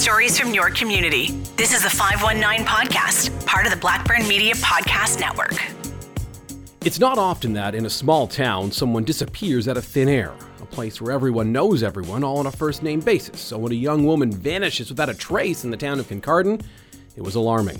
stories from your community. This is the 519 Podcast, part of the Blackburn Media Podcast Network. It's not often that in a small town someone disappears out of thin air, a place where everyone knows everyone all on a first name basis. So when a young woman vanishes without a trace in the town of Kincardine, it was alarming.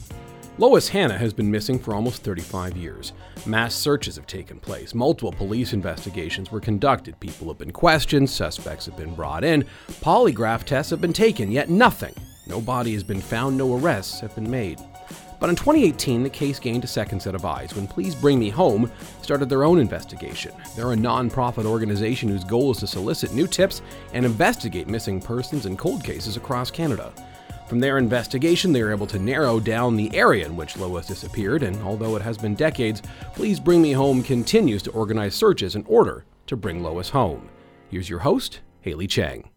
Lois Hanna has been missing for almost 35 years. Mass searches have taken place. Multiple police investigations were conducted. People have been questioned, suspects have been brought in, polygraph tests have been taken, yet nothing. No body has been found, no arrests have been made. But in 2018, the case gained a second set of eyes when Please Bring Me Home started their own investigation. They're a non-profit organization whose goal is to solicit new tips and investigate missing persons and cold cases across Canada. From their investigation, they were able to narrow down the area in which Lois disappeared, and although it has been decades, Please Bring Me Home continues to organize searches in order to bring Lois home. Here's your host, Haley Chang.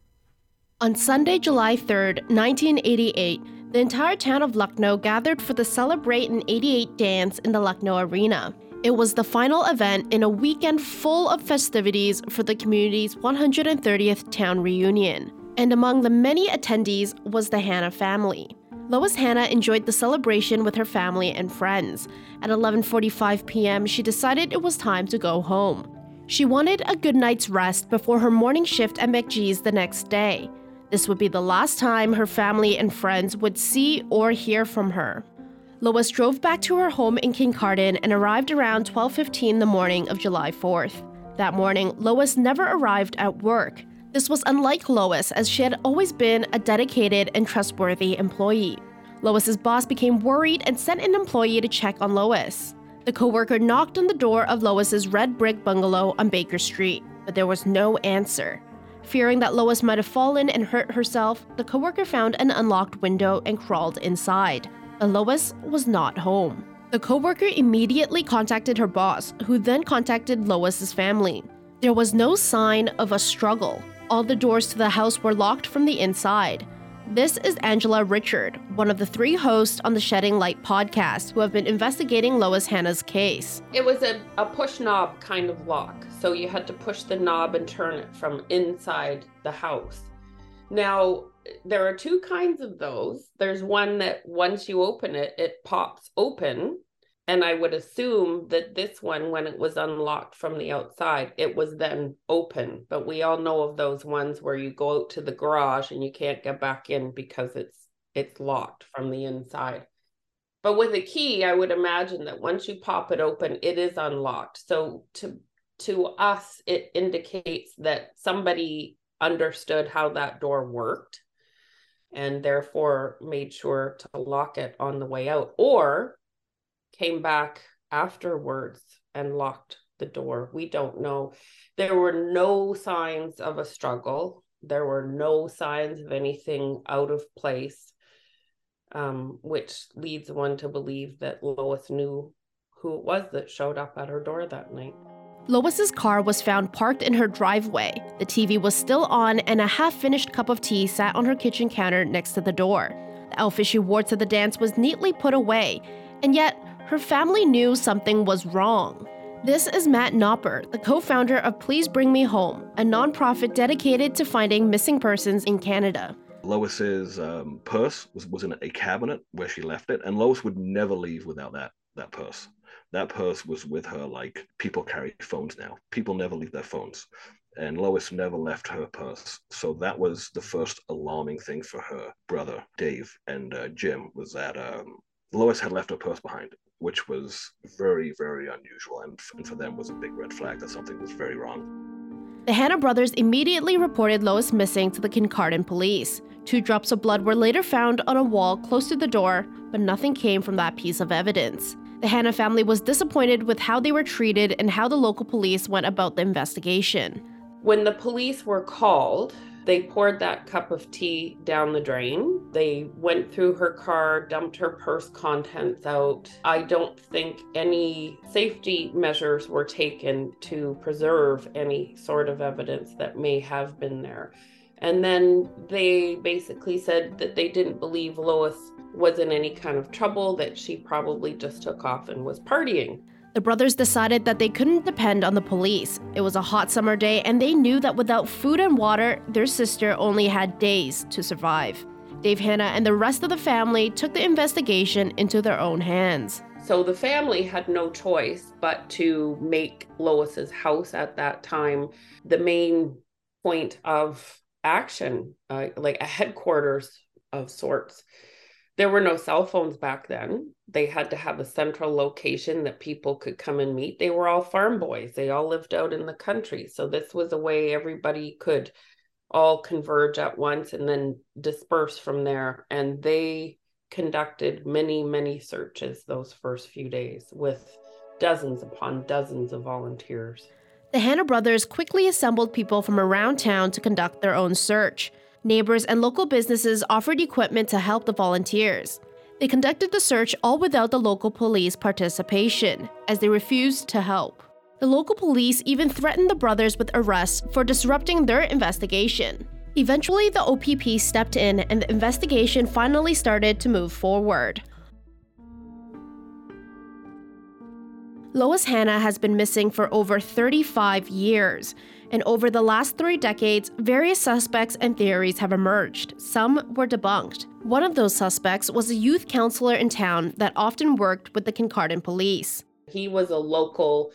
On Sunday, July 3rd, 1988, the entire town of Lucknow gathered for the Celebrate in 88 dance in the Lucknow Arena. It was the final event in a weekend full of festivities for the community's 130th town reunion and among the many attendees was the Hanna family. Lois Hanna enjoyed the celebration with her family and friends. At 11:45 p.m., she decided it was time to go home. She wanted a good night's rest before her morning shift at McGee's the next day. This would be the last time her family and friends would see or hear from her. Lois drove back to her home in Kincardine and arrived around 12:15 the morning of July 4th. That morning, Lois never arrived at work. This was unlike Lois, as she had always been a dedicated and trustworthy employee. Lois's boss became worried and sent an employee to check on Lois. The coworker knocked on the door of Lois's red brick bungalow on Baker Street, but there was no answer. Fearing that Lois might have fallen and hurt herself, the coworker found an unlocked window and crawled inside. But Lois was not home. The coworker immediately contacted her boss, who then contacted Lois's family. There was no sign of a struggle, all the doors to the house were locked from the inside. This is Angela Richard, one of the three hosts on the Shedding Light podcast who have been investigating Lois Hanna's case. It was a, a push knob kind of lock, so you had to push the knob and turn it from inside the house. Now, there are two kinds of those. There's one that once you open it, it pops open and I would assume that this one, when it was unlocked from the outside, it was then open. But we all know of those ones where you go out to the garage and you can't get back in because it's it's locked from the inside. But with a key, I would imagine that once you pop it open, it is unlocked. So to to us, it indicates that somebody understood how that door worked and therefore made sure to lock it on the way out. Or came back afterwards and locked the door. We don't know. There were no signs of a struggle. There were no signs of anything out of place, um, which leads one to believe that Lois knew who it was that showed up at her door that night. Lois's car was found parked in her driveway. The TV was still on, and a half finished cup of tea sat on her kitchen counter next to the door. The she wore to the dance was neatly put away, and yet her family knew something was wrong. This is Matt Knopper, the co founder of Please Bring Me Home, a nonprofit dedicated to finding missing persons in Canada. Lois's um, purse was, was in a cabinet where she left it, and Lois would never leave without that, that purse. That purse was with her like people carry phones now. People never leave their phones. And Lois never left her purse. So that was the first alarming thing for her brother, Dave, and uh, Jim, was that um, Lois had left her purse behind which was very, very unusual. And, and for them was a big red flag that something was very wrong. The Hanna brothers immediately reported Lois missing to the Kincardine police. Two drops of blood were later found on a wall close to the door, but nothing came from that piece of evidence. The Hanna family was disappointed with how they were treated and how the local police went about the investigation. When the police were called, they poured that cup of tea down the drain. They went through her car, dumped her purse contents out. I don't think any safety measures were taken to preserve any sort of evidence that may have been there. And then they basically said that they didn't believe Lois was in any kind of trouble, that she probably just took off and was partying. The brothers decided that they couldn't depend on the police. It was a hot summer day, and they knew that without food and water, their sister only had days to survive. Dave Hanna and the rest of the family took the investigation into their own hands. So the family had no choice but to make Lois's house at that time the main point of action, uh, like a headquarters of sorts. There were no cell phones back then. They had to have a central location that people could come and meet. They were all farm boys. They all lived out in the country. So this was a way everybody could all converge at once and then disperse from there. And they conducted many, many searches those first few days with dozens upon dozens of volunteers. The Hanna brothers quickly assembled people from around town to conduct their own search. Neighbors and local businesses offered equipment to help the volunteers. They conducted the search all without the local police participation, as they refused to help. The local police even threatened the brothers with arrest for disrupting their investigation. Eventually, the OPP stepped in and the investigation finally started to move forward. Lois Hanna has been missing for over 35 years, and over the last three decades, various suspects and theories have emerged. Some were debunked. One of those suspects was a youth counselor in town that often worked with the Kincardine police. He was a local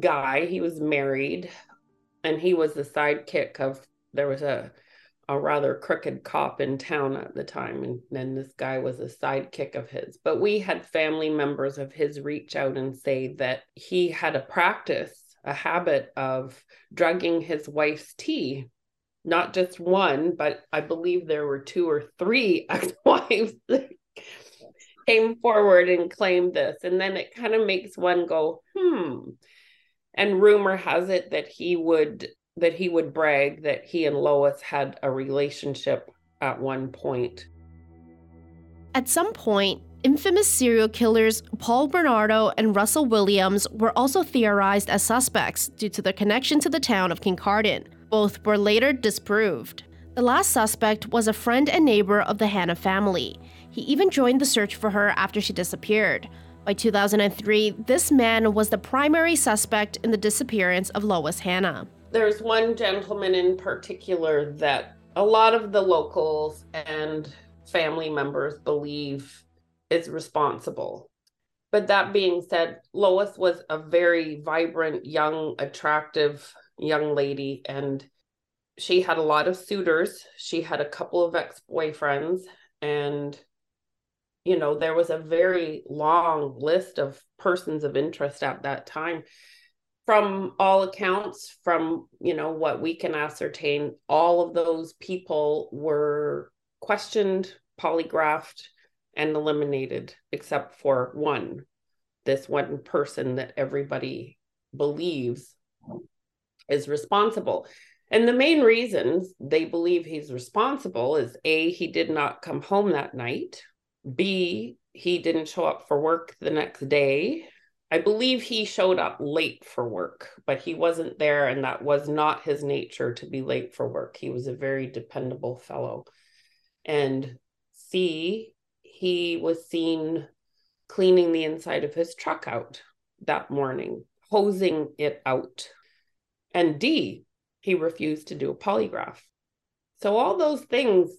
guy, he was married, and he was the sidekick of there was a a rather crooked cop in town at the time and then this guy was a sidekick of his. But we had family members of his reach out and say that he had a practice a habit of drugging his wife's tea. Not just one but i believe there were two or three ex-wives that came forward and claimed this. And then it kind of makes one go hmm. And rumor has it that he would that he would brag that he and Lois had a relationship at one point. At some point, infamous serial killers Paul Bernardo and Russell Williams were also theorized as suspects due to their connection to the town of Kincardine. Both were later disproved. The last suspect was a friend and neighbor of the Hanna family. He even joined the search for her after she disappeared. By 2003, this man was the primary suspect in the disappearance of Lois Hanna there's one gentleman in particular that a lot of the locals and family members believe is responsible. But that being said, Lois was a very vibrant, young, attractive young lady, and she had a lot of suitors. She had a couple of ex boyfriends, and you know, there was a very long list of persons of interest at that time from all accounts from you know what we can ascertain all of those people were questioned polygraphed and eliminated except for one this one person that everybody believes is responsible. And the main reasons they believe he's responsible is a he did not come home that night. B he didn't show up for work the next day I believe he showed up late for work, but he wasn't there, and that was not his nature to be late for work. He was a very dependable fellow. And C, he was seen cleaning the inside of his truck out that morning, hosing it out. And D, he refused to do a polygraph. So all those things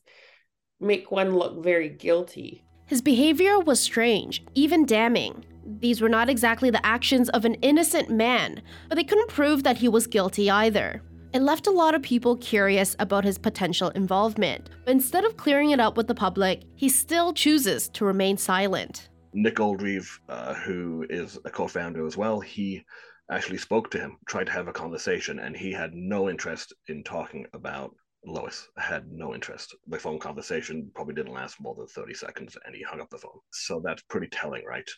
make one look very guilty. His behavior was strange, even damning. These were not exactly the actions of an innocent man, but they couldn't prove that he was guilty either. It left a lot of people curious about his potential involvement, but instead of clearing it up with the public, he still chooses to remain silent. Nick Oldreive, uh, who is a co founder as well, he actually spoke to him, tried to have a conversation, and he had no interest in talking about Lois had no interest. The phone conversation probably didn't last more than 30 seconds and he hung up the phone. So that's pretty telling, right?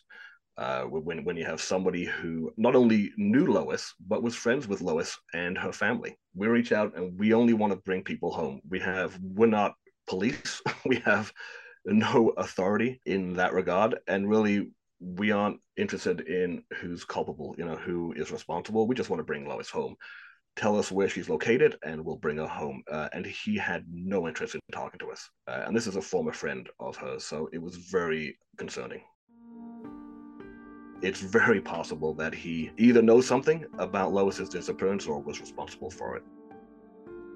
Uh, when when you have somebody who not only knew Lois but was friends with Lois and her family. We reach out and we only want to bring people home. We have we're not police. we have no authority in that regard, and really we aren't interested in who's culpable. You know who is responsible. We just want to bring Lois home. Tell us where she's located, and we'll bring her home. Uh, and he had no interest in talking to us. Uh, and this is a former friend of hers, so it was very concerning it's very possible that he either knows something about Lois's disappearance or was responsible for it.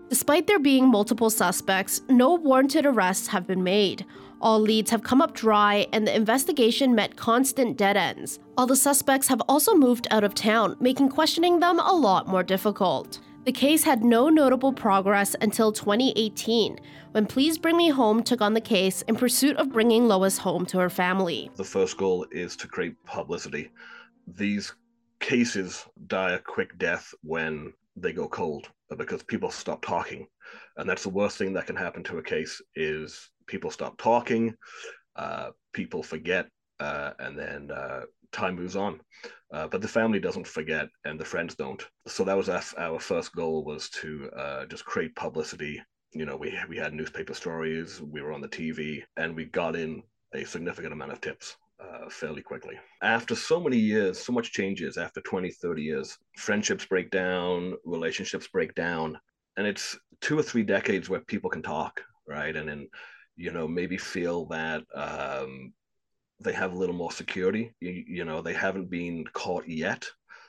Despite there being multiple suspects, no warranted arrests have been made. All leads have come up dry, and the investigation met constant dead ends. All the suspects have also moved out of town, making questioning them a lot more difficult. The case had no notable progress until 2018, when Please Bring Me Home took on the case in pursuit of bringing Lois home to her family. The first goal is to create publicity. These cases die a quick death when they go cold because people stop talking and that's the worst thing that can happen to a case is people stop talking uh, people forget uh, and then uh, time moves on uh, but the family doesn't forget and the friends don't so that was our, our first goal was to uh, just create publicity you know we, we had newspaper stories we were on the tv and we got in a significant amount of tips uh, fairly quickly. After so many years, so much changes, after 20, 30 years, friendships break down, relationships break down. And it's two or three decades where people can talk, right? And then, you know, maybe feel that um, they have a little more security. You, you know, they haven't been caught yet.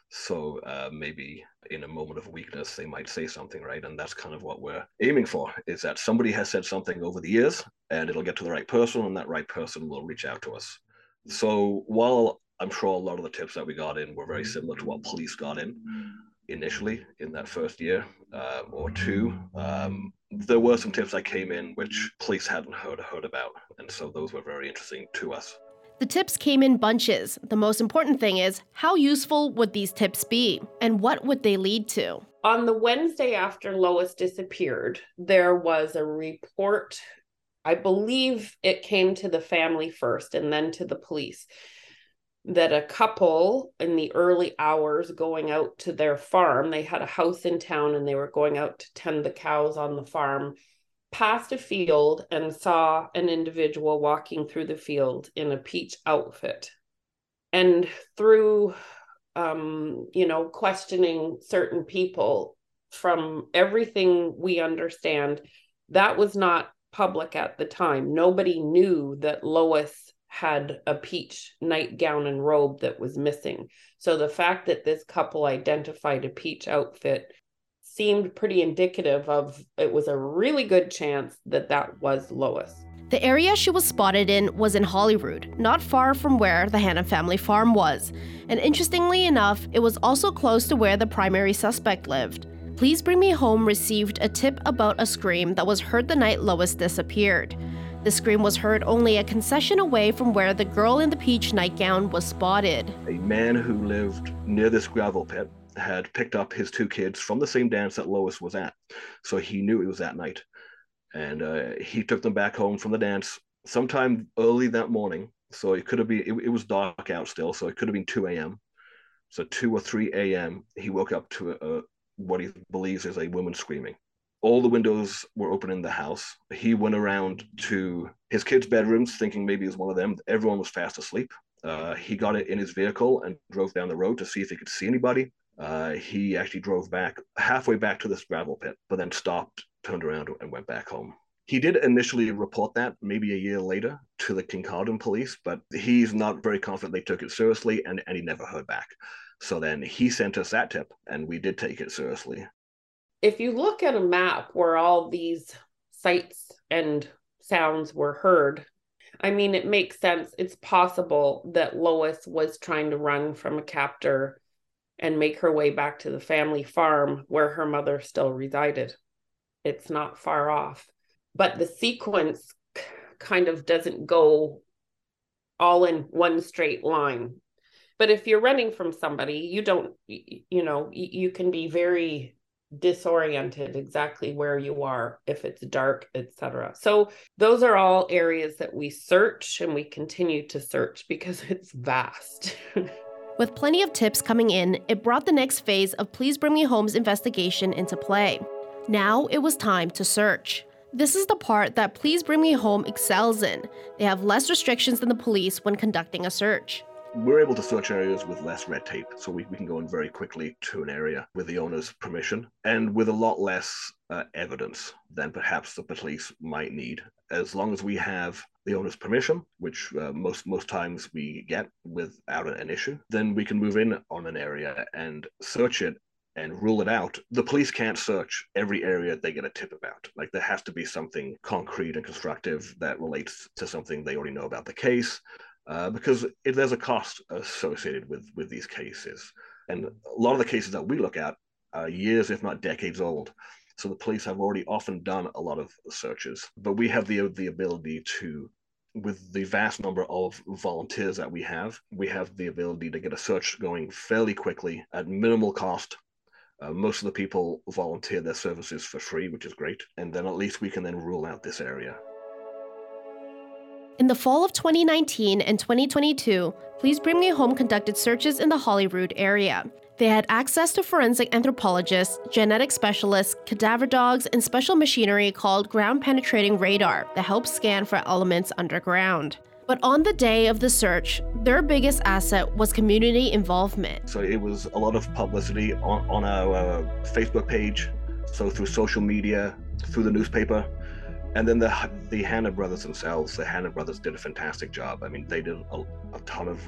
So uh, maybe in a moment of weakness, they might say something, right? And that's kind of what we're aiming for is that somebody has said something over the years and it'll get to the right person and that right person will reach out to us. So while I'm sure a lot of the tips that we got in were very similar to what police got in initially in that first year uh, or two, um, there were some tips that came in which police hadn't heard heard about, and so those were very interesting to us. The tips came in bunches. The most important thing is how useful would these tips be, and what would they lead to? On the Wednesday after Lois disappeared, there was a report I believe it came to the family first and then to the police that a couple in the early hours going out to their farm, they had a house in town and they were going out to tend the cows on the farm, passed a field and saw an individual walking through the field in a peach outfit. And through, um, you know, questioning certain people, from everything we understand, that was not public at the time. Nobody knew that Lois had a peach nightgown and robe that was missing. So the fact that this couple identified a peach outfit seemed pretty indicative of it was a really good chance that that was Lois. The area she was spotted in was in Holyrood, not far from where the Hanna family farm was. And interestingly enough, it was also close to where the primary suspect lived. Please Bring Me Home received a tip about a scream that was heard the night Lois disappeared. The scream was heard only a concession away from where the girl in the peach nightgown was spotted. A man who lived near this gravel pit had picked up his two kids from the same dance that Lois was at. So he knew it was that night. And uh, he took them back home from the dance sometime early that morning. So it could have been, it, it was dark out still. So it could have been 2 a.m. So 2 or 3 a.m., he woke up to a, what he believes is a woman screaming. All the windows were open in the house. He went around to his kids' bedrooms, thinking maybe it was one of them. Everyone was fast asleep. Uh, he got it in his vehicle and drove down the road to see if he could see anybody. Uh, he actually drove back halfway back to this gravel pit, but then stopped, turned around, and went back home. He did initially report that maybe a year later to the Kincardine police, but he's not very confident they took it seriously, and, and he never heard back. So then he sent us that tip, and we did take it seriously. If you look at a map where all these sights and sounds were heard, I mean, it makes sense. It's possible that Lois was trying to run from a captor and make her way back to the family farm where her mother still resided. It's not far off. But the sequence kind of doesn't go all in one straight line but if you're running from somebody you don't you know you can be very disoriented exactly where you are if it's dark etc so those are all areas that we search and we continue to search because it's vast With plenty of tips coming in, it brought the next phase of Please Bring Me Home's investigation into play. Now it was time to search. This is the part that Please Bring Me Home excels in. They have less restrictions than the police when conducting a search we're able to search areas with less red tape. So we, we can go in very quickly to an area with the owner's permission and with a lot less uh, evidence than perhaps the police might need. As long as we have the owner's permission, which uh, most most times we get without an issue, then we can move in on an area and search it and rule it out, the police can't search every area they get a tip about. Like there has to be something concrete and constructive that relates to something they already know about the case, uh, because if there's a cost associated with with these cases, and a lot of the cases that we look at are years, if not decades old. So the police have already often done a lot of searches, but we have the the ability to with the vast number of volunteers that we have, we have the ability to get a search going fairly quickly at minimal cost. Uh, most of the people volunteer their services for free, which is great. And then at least we can then rule out this area. In the fall of 2019 and 2022, Please Bring Me Home conducted searches in the Holyrood area. They had access to forensic anthropologists, genetic specialists, cadaver dogs, and special machinery called ground penetrating radar that helps scan for elements underground. But on the day of the search, their biggest asset was community involvement. So it was a lot of publicity on, on our uh, Facebook page, so through social media, through the newspaper. And then the the Hanna brothers themselves, the Hanna brothers did a fantastic job. I mean, they did a, a ton of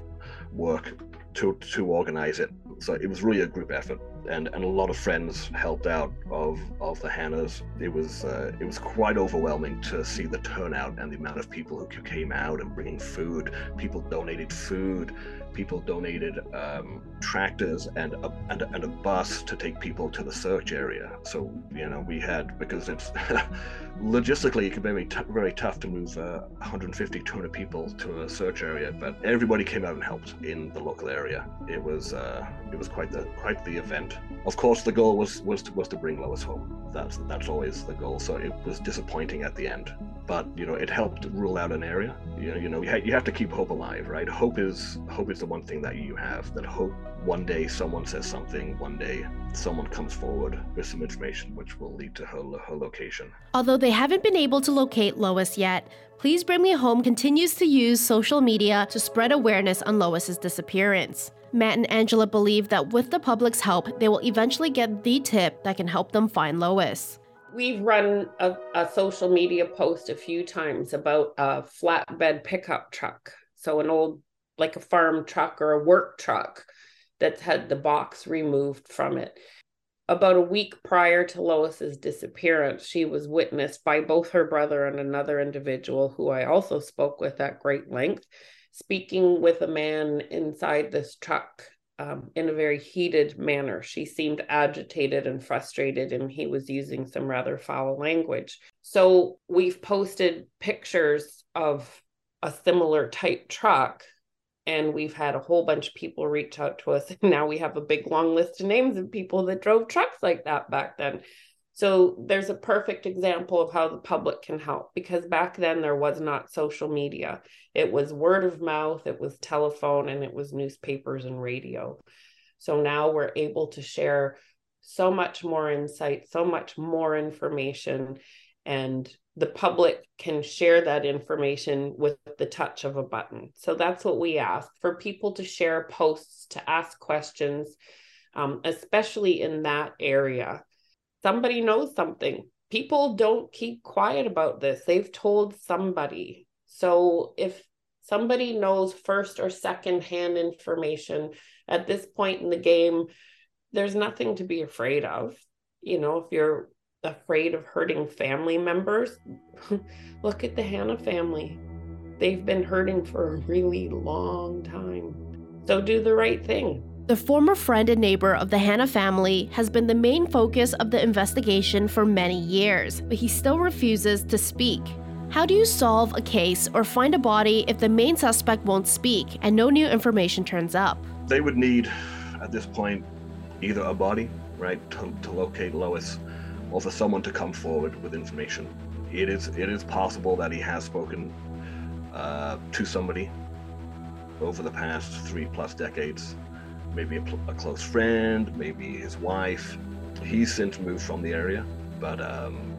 work to to organize it. So it was really a group effort, and, and a lot of friends helped out of of the Hannas. It was uh, it was quite overwhelming to see the turnout and the amount of people who came out and bringing food. People donated food people donated um, tractors and a, and, a, and a bus to take people to the search area. So you know we had because it's logistically it can be very, t- very tough to move uh, 150 200 people to a search area, but everybody came out and helped in the local area. It was uh, it was quite the quite the event. Of course, the goal was was to, was to bring Lois home. That's that's always the goal. So it was disappointing at the end, but you know it helped rule out an area. You know you know you, ha- you have to keep hope alive, right? Hope is hope is the one thing that you have that hope one day someone says something, one day someone comes forward with some information which will lead to her, her location. Although they haven't been able to locate Lois yet, Please Bring Me Home continues to use social media to spread awareness on Lois's disappearance. Matt and Angela believe that with the public's help, they will eventually get the tip that can help them find Lois. We've run a, a social media post a few times about a flatbed pickup truck. So, an old like a farm truck or a work truck that's had the box removed from it. About a week prior to Lois's disappearance, she was witnessed by both her brother and another individual who I also spoke with at great length, speaking with a man inside this truck um, in a very heated manner. She seemed agitated and frustrated, and he was using some rather foul language. So we've posted pictures of a similar type truck and we've had a whole bunch of people reach out to us and now we have a big long list of names of people that drove trucks like that back then so there's a perfect example of how the public can help because back then there was not social media it was word of mouth it was telephone and it was newspapers and radio so now we're able to share so much more insight so much more information and the public can share that information with the touch of a button. So that's what we ask for people to share posts, to ask questions, um, especially in that area. Somebody knows something. People don't keep quiet about this. They've told somebody. So if somebody knows first or second hand information at this point in the game, there's nothing to be afraid of. You know, if you're afraid of hurting family members, look at the Hanna family. They've been hurting for a really long time. So do the right thing. The former friend and neighbor of the Hanna family has been the main focus of the investigation for many years, but he still refuses to speak. How do you solve a case or find a body if the main suspect won't speak and no new information turns up? They would need, at this point, either a body, right, to, to locate Lois, or for someone to come forward with information. It is it is possible that he has spoken uh, to somebody over the past three plus decades, maybe a, a, close friend, maybe his wife. He's since moved from the area, but um,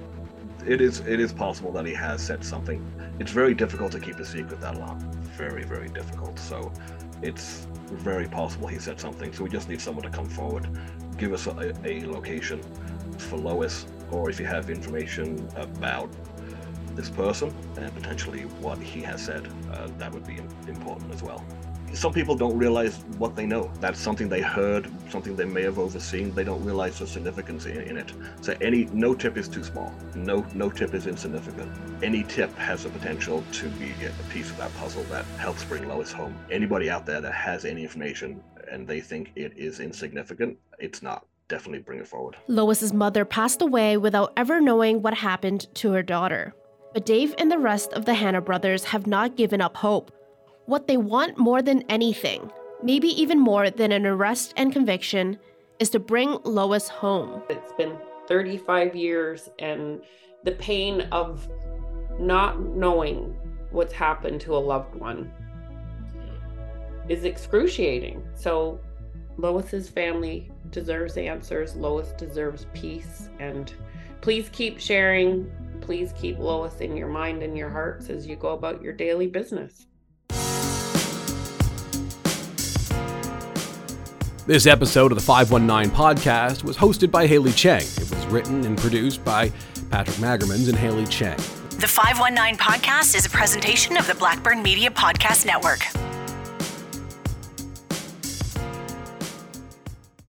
it is it is possible that he has said something. It's very difficult to keep a secret that long. Very very difficult. So it's very possible he said something. So we just need someone to come forward, give us a, a location for Lois, or if you have information about this person and potentially what he has said, uh, that would be important as well. Some people don't realize what they know. That's something they heard, something they may have overseen. They don't realize the significance in, in, it. So any no tip is too small. No no tip is insignificant. Any tip has the potential to be a piece of that puzzle that helps bring Lois home. Anybody out there that has any information and they think it is insignificant, it's not. Definitely bring it forward. Lois's mother passed away without ever knowing what happened to her daughter. But Dave and the rest of the Hanna brothers have not given up hope. What they want more than anything, maybe even more than an arrest and conviction, is to bring Lois home. It's been 35 years, and the pain of not knowing what's happened to a loved one is excruciating. So, Lois's family deserves answers. Lois deserves peace. And please keep sharing. Please keep Lois in your mind and your hearts as you go about your daily business. This episode of the 519 podcast was hosted by Haley Cheng. It was written and produced by Patrick Magermans and Haley Cheng. The 519 podcast is a presentation of the Blackburn Media Podcast Network.